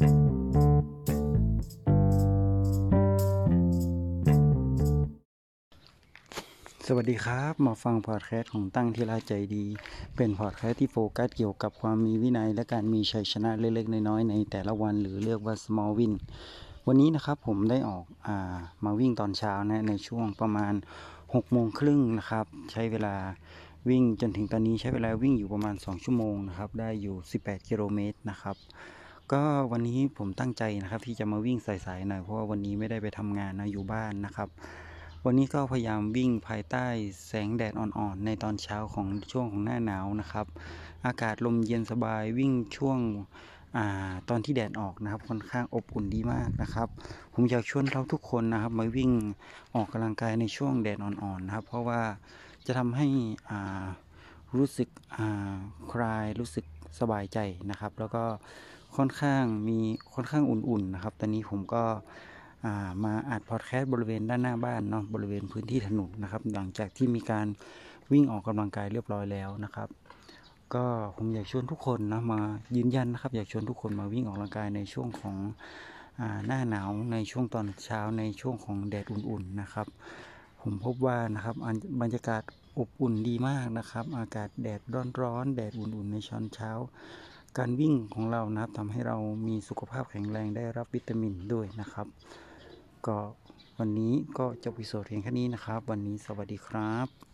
สวัสดีครับ มาฟังพอดแคสต์ของตั้งที่ราใจดี เป็นพอดแคสต์ที่โฟกัสเกี่ยวกับความมีวินัย และการมีชัยชนะเล็กๆ น้อยๆในแต่ละวันหรือเรียกว่า small win วันนี้นะครับผมได้ออกอามาวิ่งตอนเช้านะในช่วงประมาณ6โมงครึ่งนะครับ ใช้เวลาวิ่งจนถึงตอนนี้ใช้เวลาวิ่งอยู่ประมาณ 2 ชั่วโมงนะครับ ได้อยู่ 18 กิโลเมตรนะครับ ก็วันนี้ผมตั้งใจนะครับที่จะมาวิ่งสายๆหน่อยเพราะว่าวันนี้ไม่ได้ไปทำงานนะอยู่บ้านนะครับ วันนี้ก็พยายามวิ่งภายใต้แสงแดดอ่อนๆ ในตอนเช้าของช่วงของหน้าหนาวนะครับ อากาศลมเย็นสบายวิ่งช่วงอาตอนที่แดดออกนะครับค่อนข้างอบอุ่นดีมากนะครับ ผมอยากชวนเราทุกคนนะครับมาวิ่งออกกำลังกายในช่วงแดดอ่อนๆนะครับ เพราะว่าจะทำให้อ่ารู้สึกอ่าคลายรู้สึก สบายใจนะครับ แล้วก็ค่อนข้างมีค่อนข้างอุ่นๆนะครับ ตอนนี้ผมก็ามาอัดพอดแคสต์บริเวณด้านหน้าบ้านเนาะบริเวณพื้นที่ถนนนะครับ หลังจากที่มีการวิ่งออกกำลังกายเรียบร้อยแล้วนะครับ ก็ผมอยากชวนทุกคนนะมายืนยันนะครับ อยากชวนทุกคนมาวิ่งออกกำลังกายในช่วงของอหน้าหนาวในช่วงตอนเช้าในช่วงของแดดอุ่นๆนะครับ ผมพบว่านะครับบรรยากาศ อบอุ่นดีมากนะครับ อากาศแดดร้อนๆแดดอุ่นๆในช้อนเช้า การวิ่งของเรานะครับทำให้เรามีสุขภาพแข็งแรงได้รับวิตามินด้วยนะครับ ก็วันนี้ก็จบวิดีโอเพียงแค่นี้นะครับ วันนี้สวัสดีครับ